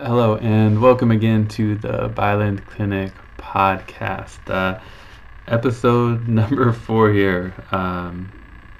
Hello, and welcome again to the Bylund Clinic podcast. Uh, episode number four here. Um,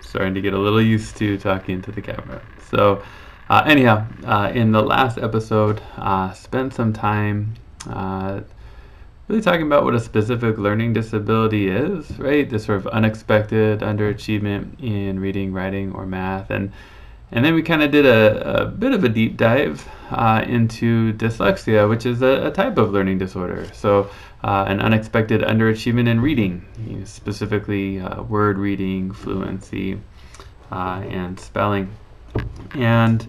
starting to get a little used to talking to the camera. So, uh, anyhow, uh, in the last episode, uh, spent some time uh, really talking about what a specific learning disability is, right? This sort of unexpected underachievement in reading, writing, or math, and and then we kind of did a, a, bit of a deep dive uh, into dyslexia, which is a, a, type of learning disorder. So, uh, an unexpected underachievement in reading, specifically uh, word reading, fluency, uh, and spelling. And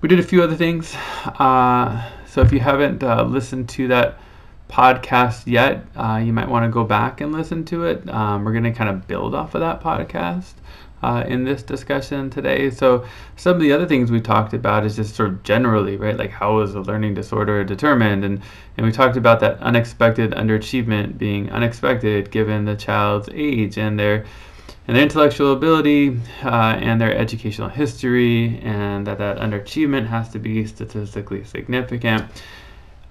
we did a few other things. Uh, so, if you haven't uh, listened to that podcast yet, you might want to go back and listen to it. Um, we're going to kind of build off of that podcast uh, in this discussion today. So some of the other things we talked about is just sort of generally, right? Like how is a learning disorder determined? And and we talked about that unexpected underachievement being unexpected given the child's age and their and their intellectual ability uh, and their educational history, and that that underachievement has to be statistically significant.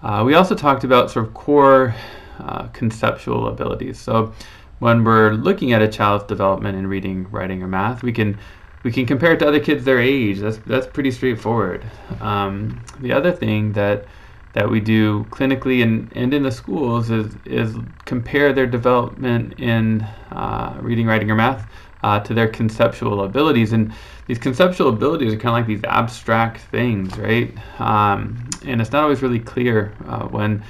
Uh, we also talked about sort of core uh, conceptual abilities. So when we're looking at a child's development in reading, writing, or math, we can we can compare it to other kids their age. That's that's pretty straightforward. Um, the other thing that that we do clinically and, and in the schools is is compare their development in uh, reading, writing, or math uh, to their conceptual abilities. And these conceptual abilities are kind of like these abstract things, right? Um, and it's not always really clear uh, when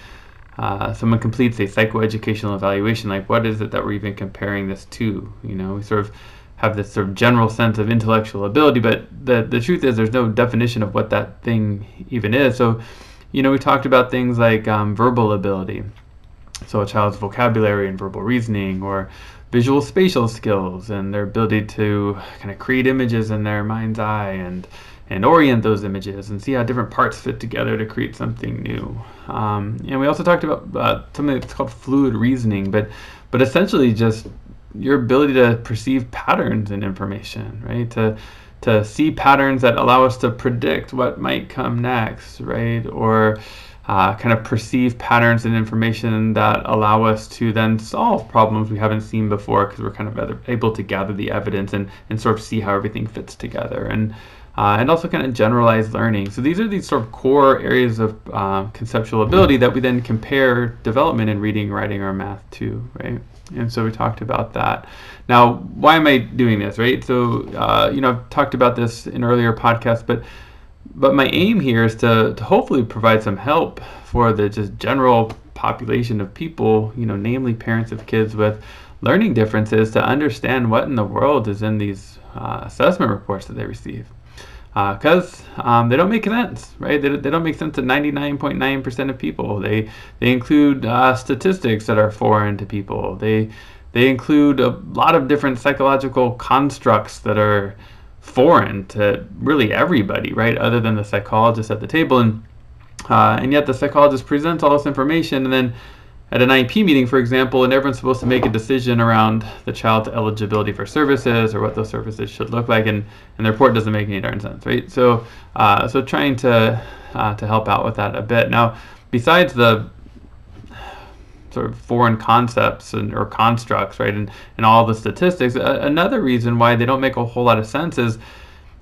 uh, someone completes a psychoeducational evaluation, like what is it that we're even comparing this to? You know, we sort of have this sort of general sense of intellectual ability, but the, the truth is there's no definition of what that thing even is. So, you know, we talked about things like um, verbal ability, so a child's vocabulary and verbal reasoning, or visual spatial skills and their ability to kind of create images in their mind's eye and and orient those images and see how different parts fit together to create something new. Um, and we also talked about uh, something that's called fluid reasoning, but but essentially just your ability to perceive patterns in information, right? To to see patterns that allow us to predict what might come next, right? Or uh, kind of perceive patterns in information that allow us to then solve problems we haven't seen before because we're kind of able to gather the evidence and, and sort of see how everything fits together. And uh, and also kind of generalized learning. So these are these sort of core areas of uh, conceptual ability that we then compare development in reading, writing, or math to, right? And so we talked about that. Now, why am I doing this, right? So, uh, you know, I've talked about this in earlier podcasts, but but my aim here is to, to hopefully provide some help for the just general population of people, you know, namely parents of kids with learning differences, to understand what in the world is in these uh, assessment reports that they receive because uh, um, they don't make sense, right? They, they don't make sense to 99.9% of people. They they include uh, statistics that are foreign to people. They they include a lot of different psychological constructs that are foreign to really everybody, right? Other than the psychologist at the table, and uh, and yet the psychologist presents all this information, and then at an IEP meeting, for example, and everyone's supposed to make a decision around the child's eligibility for services or what those services should look like, and, and the report doesn't make any darn sense, right? So, uh, so trying to uh, to help out with that a bit. Now, besides the sort of foreign concepts and or constructs, right, and, and all the statistics, another reason why they don't make a whole lot of sense is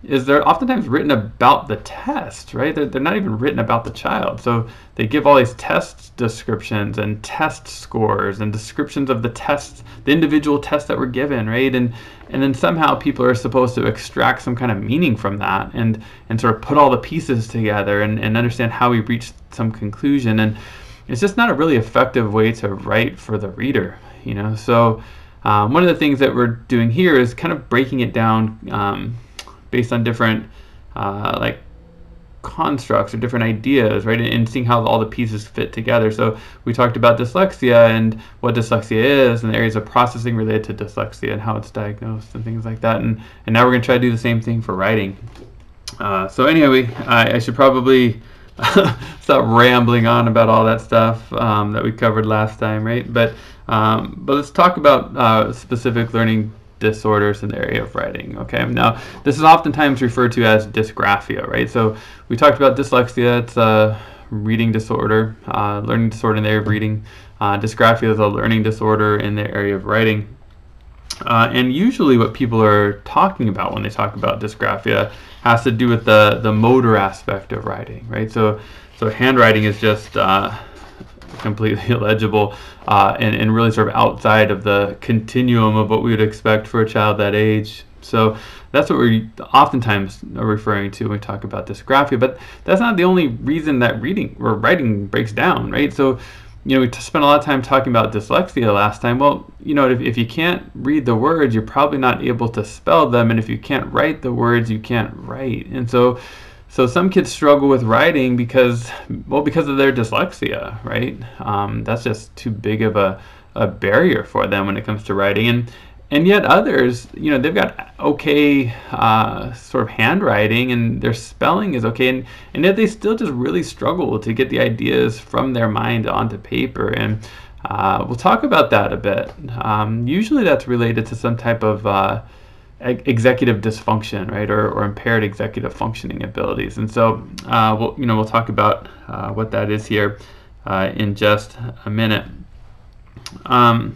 is they're oftentimes written about the test, right? They're, they're not even written about the child. So they give all these test descriptions and test scores and descriptions of the tests, the individual tests that were given, right? And and then somehow people are supposed to extract some kind of meaning from that and and sort of put all the pieces together and, and understand how we reached some conclusion. And it's just not a really effective way to write for the reader, you know. So um, one of the things that we're doing here is kind of breaking it down. Um, based on different uh, like constructs or different ideas, right? And seeing how all the pieces fit together. So we talked about dyslexia and what dyslexia is and the areas of processing related to dyslexia and how it's diagnosed and things like that. And, and now we're going to try to do the same thing for writing. Uh, so anyway, I, I should probably stop rambling on about all that stuff um, that we covered last time, right? But um, but let's talk about uh, specific learning disorders in the area of writing. Okay, now this is oftentimes referred to as dysgraphia, right? So we talked about dyslexia. It's a reading disorder, uh, learning disorder in the area of reading. Uh, dysgraphia is a learning disorder in the area of writing. Uh, and usually, what people are talking about when they talk about dysgraphia has to do with the, the motor aspect of writing, right? So, so handwriting is just uh, completely illegible uh, and, and really sort of outside of the continuum of what we would expect for a child that age. So that's what we oftentimes are referring to when we talk about dysgraphia. But that's not the only reason that reading or writing breaks down, right? So you know, we spent a lot of time talking about dyslexia last time. Well, you know, if, if you can't read the words, you're probably not able to spell them. And if you can't write the words, you can't write. And so, so some kids struggle with writing because, well, because of their dyslexia, right? Um, that's just too big of a, a barrier for them when it comes to writing. And, and yet others, you know, they've got okay uh, sort of handwriting and their spelling is okay, and, and yet they still just really struggle to get the ideas from their mind onto paper. And uh, we'll talk about that a bit. Um, usually that's related to some type of uh, executive dysfunction, right, or, or impaired executive functioning abilities. And so, uh, we'll, you know, we'll talk about uh, what that is here uh, in just a minute. Um,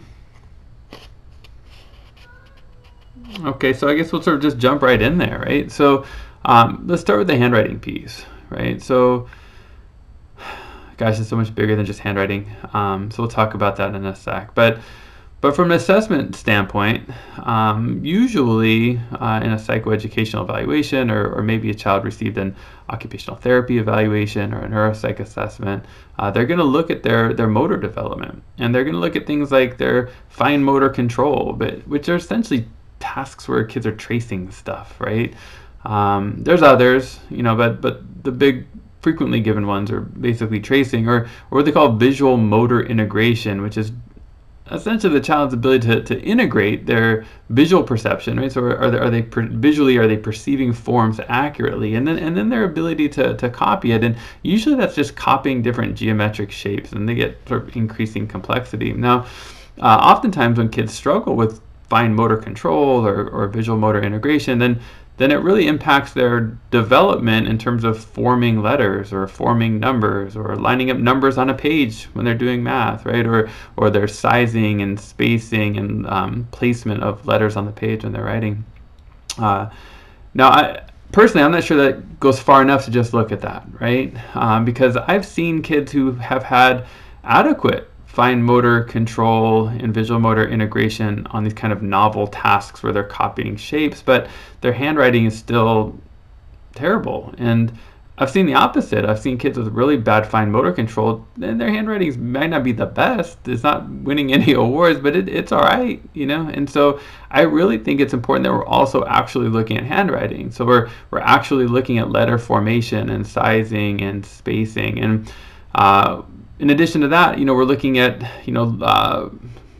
Okay, so I guess we'll sort of just jump right in there, right? So um, let's start with the handwriting piece, right? So, gosh, it's so much bigger than just handwriting. Um, so we'll talk about that in a sec. But but from an assessment standpoint, um, usually uh, in a psychoeducational evaluation, or, or maybe a child received an occupational therapy evaluation or a neuropsych assessment, uh, they're going to look at their, their motor development. And they're going to look at things like their fine motor control, but, which are essentially tasks where kids are tracing stuff, right? Um, there's others, you know, but but the big frequently given ones are basically tracing or, or what they call visual motor integration, which is essentially the child's ability to, to integrate their visual perception, right? So are they, are they per, visually are they perceiving forms accurately, and then and then their ability to, to copy it, and usually that's just copying different geometric shapes, and they get sort of increasing complexity. Now, uh, oftentimes when kids struggle with fine motor control or, or visual motor integration, then then it really impacts their development in terms of forming letters or forming numbers or lining up numbers on a page when they're doing math, right? Or or their sizing and spacing and um, placement of letters on the page when they're writing. Uh, now, I, personally, I'm not sure that goes far enough to just look at that, right? Um, because I've seen kids who have had adequate fine motor control and visual motor integration on these kind of novel tasks where they're copying shapes, but their handwriting is still terrible. And I've seen the opposite. I've seen kids with really bad fine motor control, and their handwriting might not be the best. It's not winning any awards, but it, it's all right, you know. And so I really think it's important that we're also actually looking at handwriting. So we're we're actually looking at letter formation and sizing and spacing and uh, in addition to that, you know, we're looking at, you know, uh,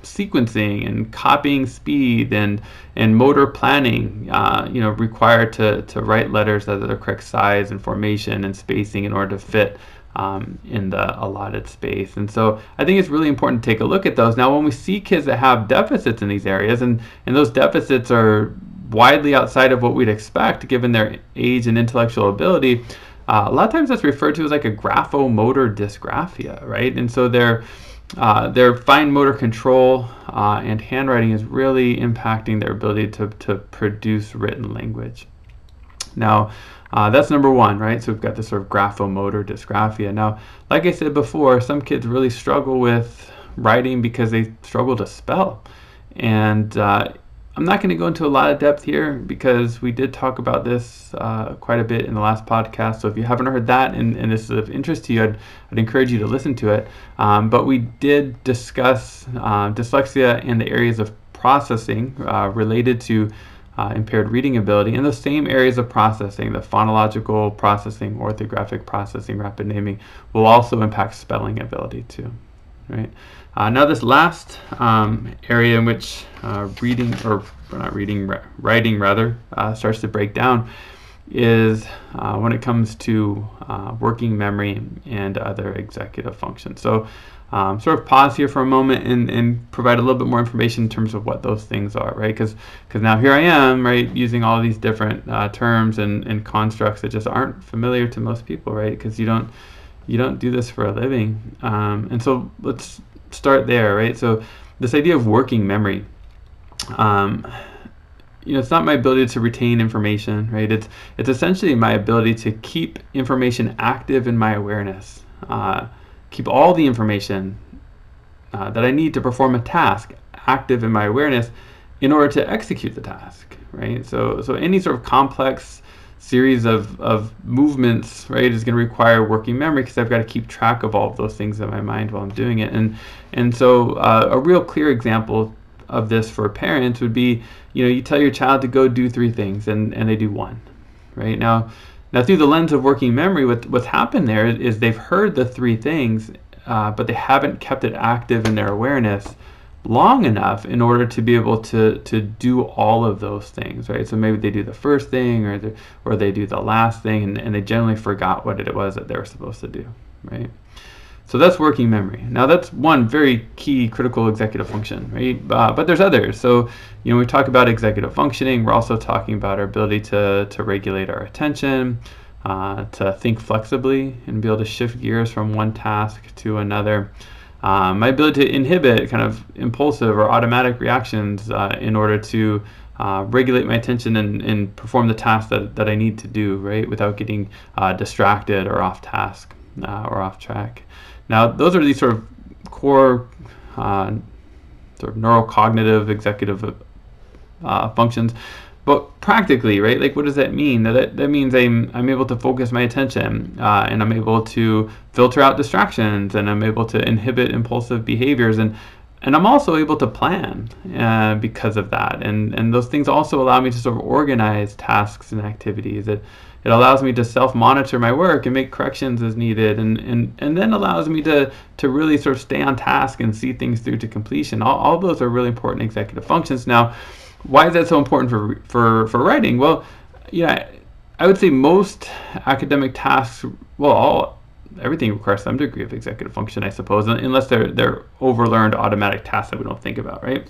sequencing and copying speed and and motor planning, uh, you know, required to, to write letters that are the correct size and formation and spacing in order to fit um, in the allotted space. And so I think it's really important to take a look at those. Now, when we see kids that have deficits in these areas, and, and those deficits are widely outside of what we'd expect given their age and intellectual ability, uh, a lot of times that's referred to as like a graphomotor dysgraphia, right? And so their uh, their fine motor control uh, and handwriting is really impacting their ability to, to produce written language. Now, uh, that's number one, right? So we've got this sort of graphomotor dysgraphia. Now, like I said before, some kids really struggle with writing because they struggle to spell. And uh, I'm not going to go into a lot of depth here because we did talk about this uh, quite a bit in the last podcast. So if you haven't heard that and, and this is of interest to you, I'd, I'd encourage you to listen to it. Um, but we did discuss uh, dyslexia and the areas of processing uh, related to uh, impaired reading ability and the same areas of processing, the phonological processing, orthographic processing, rapid naming, will also impact spelling ability too, right? Uh, now this last um, area in which uh, reading, or not reading, writing rather, uh, starts to break down is uh, when it comes to uh, working memory and other executive functions. So um, sort of pause here for a moment and, and provide a little bit more information in terms of what those things are, right? Because now here I am, right, using all these different uh, terms and, and constructs that just aren't familiar to most people, right? Because you don't you don't do this for a living. Um, and so let's start there, right? So this idea of working memory. Um, you know, it's not my ability to retain information, right? It's it's essentially my ability to keep information active in my awareness, uh, keep all the information uh, that I need to perform a task active in my awareness in order to execute the task, right? So so any sort of complex series of, of movements, right, is going to require working memory because I've got to keep track of all of those things in my mind while I'm doing it. And and so uh, a real clear example of this for parents would be, you know, you tell your child to go do three things and, and they do one, right? Now, now through the lens of working memory, what, what's happened there is they've heard the three things, uh, but they haven't kept it active in their awareness long enough in order to be able to to do all of those things right so maybe they do the first thing or the, or they do the last thing and, and they generally forgot what it was that they were supposed to do right so that's working memory. Now that's one very key critical executive function, right? Uh, but there's others. So you know, we talk about executive functioning. We're also talking about our ability to to regulate our attention, uh, to think flexibly, and be able to shift gears from one task to another. Um, my ability to inhibit kind of impulsive or automatic reactions uh, in order to uh, regulate my attention and, and perform the task that, that I need to do, right, without getting uh, distracted or off task uh, or off track. Now, those are these sort of core uh, sort of neurocognitive executive uh, functions. But practically, right? Like, what does that mean? That that means I'm I'm able to focus my attention, uh, and I'm able to filter out distractions, and I'm able to inhibit impulsive behaviors, and and I'm also able to plan uh, because of that. And and those things also allow me to sort of organize tasks and activities. It it allows me to self-monitor my work and make corrections as needed, and, and, and then allows me to, to really sort of stay on task and see things through to completion. All, all those are really important executive functions. Now, why is that so important for, for, for writing? Well, yeah, I would say most academic tasks, well, all, everything requires some degree of executive function, I suppose, unless they're, they're overlearned automatic tasks that we don't think about, right?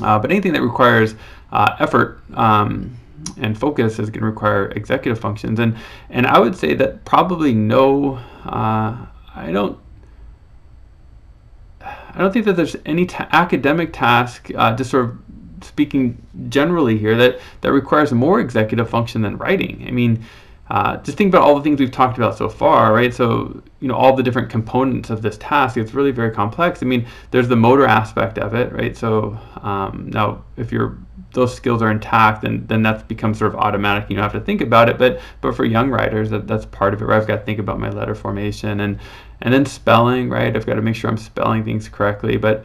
Uh, but anything that requires uh, effort, um, and focus is going to require executive functions. And and I would say that probably no, uh, I don't. I don't think that there's any ta- academic task, uh, sort of speaking generally here, that, that requires more executive function than writing. I mean, uh, just think about all the things we've talked about so far, right? So, you know, all the different components of this task, it's really very complex. I mean, there's the motor aspect of it, right? So, um, now if you're those skills are intact, then then that becomes sort of automatic. You don't have to think about it. But but for young writers, that, that's part of it. Right? I've got to think about my letter formation and and then spelling. Right? I've got to make sure I'm spelling things correctly. But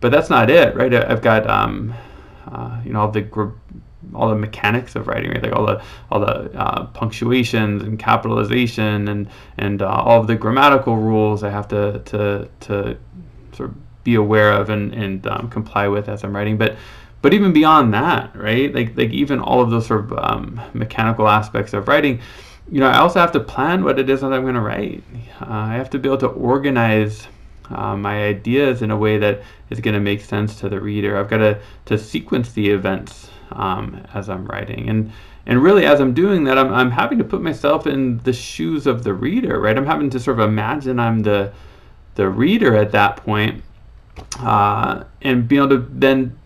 but that's not it. Right? I've got um, uh, you know all the all the mechanics of writing, right? Like all the all the uh, punctuations and capitalization and and uh, all of the grammatical rules I have to to to sort of be aware of and and um, comply with as I'm writing. But but even beyond that, right? Like like even all of those sort of um, mechanical aspects of writing, you know, I also have to plan what it is that I'm going to write. Uh, I have to be able to organize uh, my ideas in a way that is going to make sense to the reader. I've got to to sequence the events um, as I'm writing, and and really as I'm doing that, I'm I'm having to put myself in the shoes of the reader, right? I'm having to sort of imagine I'm the the reader at that point, uh, and be able to then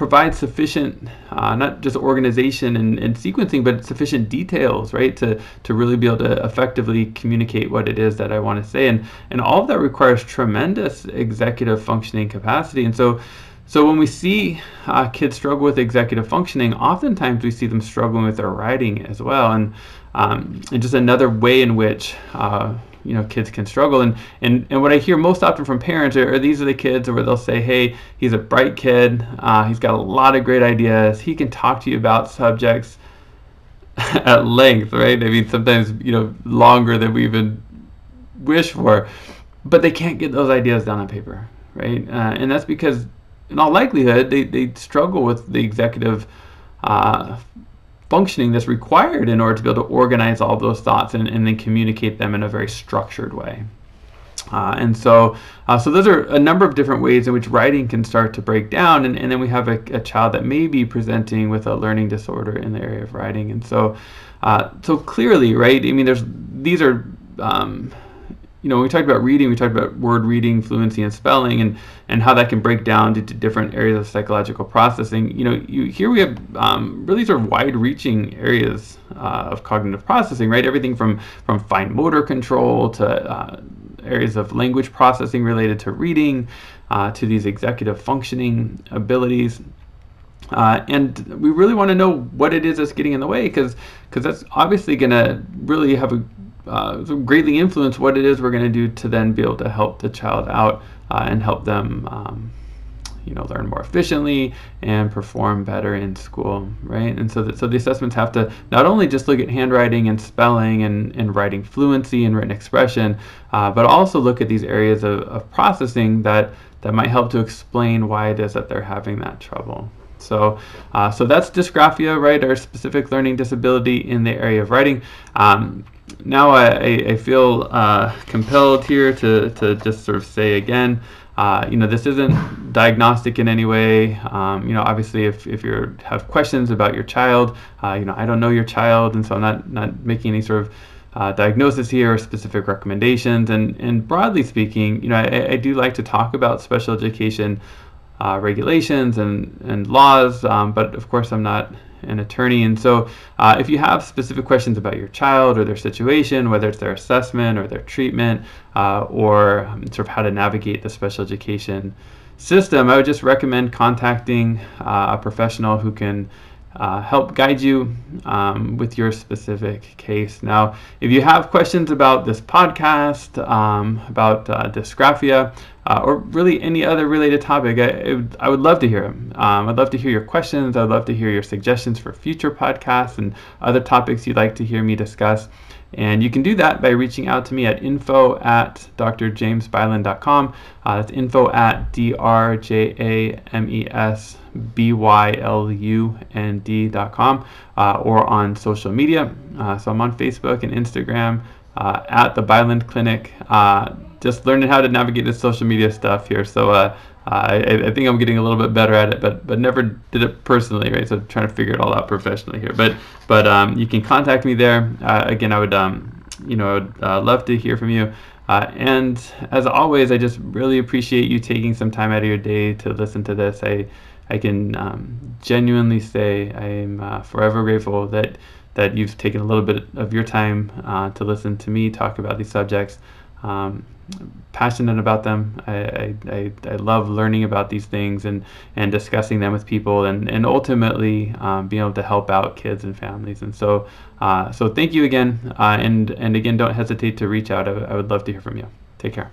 provide sufficient, uh, not just organization and, and, sequencing, but sufficient details, right, to, to really be able to effectively communicate what it is that I want to say. And, and all of that requires tremendous executive functioning capacity. And so, so when we see uh, kids struggle with executive functioning, oftentimes we see them struggling with their writing as well. And, um, and just another way in which uh, you know kids can struggle. And and, and what i hear most often from parents are, are these are the kids where they'll say hey he's a bright kid. Uh, he's got a lot of great ideas. He can talk to you about subjects at length right? I mean sometimes you know longer than we even wish for. But they can't get those ideas down on paper right? Uh, and that's because in all likelihood they, they struggle with the executive uh, functioning that's required in order to be able to organize all those thoughts and, and then communicate them in a very structured way. Uh, and so, uh, so those are a number of different ways in which writing can start to break down. And, and then we have a, a child that may be presenting with a learning disorder in the area of writing. And so, uh, so clearly, right? I mean, there's these are um, you know, when we talked about reading, we talked about word reading, fluency, and spelling, and and how that can break down into different areas of psychological processing. You know, you, here we have um, really sort of wide-reaching areas uh, of cognitive processing, right? Everything from from fine motor control to uh, areas of language processing related to reading, uh, to these executive functioning abilities. Uh, and we really want to know what it is that's getting in the way because because that's obviously going to really have a uh, greatly influence what it is we're going to do to then be able to help the child out uh, and help them um, you know learn more efficiently and perform better in school right and so that, so the assessments have to not only just look at handwriting and spelling and, and writing fluency and written expression uh, but also look at these areas of, of processing that that might help to explain why it is that they're having that trouble so, uh, so that's dysgraphia, right? Our specific learning disability in the area of writing. Um, now I, I feel uh, compelled here to, to just sort of say again, uh, you know, this isn't diagnostic in any way. Um, you know, obviously, if, if you have questions about your child, uh, you know, I don't know your child, and so I'm not, not making any sort of uh, diagnosis here or specific recommendations. And, and broadly speaking, you know, I, I do like to talk about special education uh, regulations and, and laws, um, but of course, I'm not an attorney. And so, uh, if you have specific questions about your child or their situation, whether it's their assessment or their treatment, uh, or um, sort of how to navigate the special education system, I would just recommend contacting uh, a professional who can. Uh, help guide you um, with your specific case. Now, if you have questions about this podcast, um, about uh, dysgraphia, uh, or really any other related topic, I, I would love to hear them. Um, I'd love to hear your questions. I'd love to hear your suggestions for future podcasts and other topics you'd like to hear me discuss. And you can do that by reaching out to me at info at drjamesbylund.com. Uh, that's info at d-r-j-a-m-e-s-b-y-l-u-n-d.com uh, or on social media. Uh, so I'm on Facebook and Instagram uh, at the Bylund Clinic. Uh, just learning how to navigate the social media stuff here. So uh, I, I, think I'm getting a little bit better at it, but but never did it personally, right? So I'm trying to figure it all out professionally here. But but um, you can contact me there. Uh, again, I would um, you know would, uh, love to hear from you. Uh, and as always, I just really appreciate you taking some time out of your day to listen to this. I I can um, genuinely say I'm uh, forever grateful that that you've taken a little bit of your time uh, to listen to me talk about these subjects. Um, passionate about them. I, I, I, love learning about these things and, and discussing them with people and, and ultimately um, being able to help out kids and families. And so, uh, so thank you again. Uh, and, and again, don't hesitate to reach out. I, I would love to hear from you. Take care.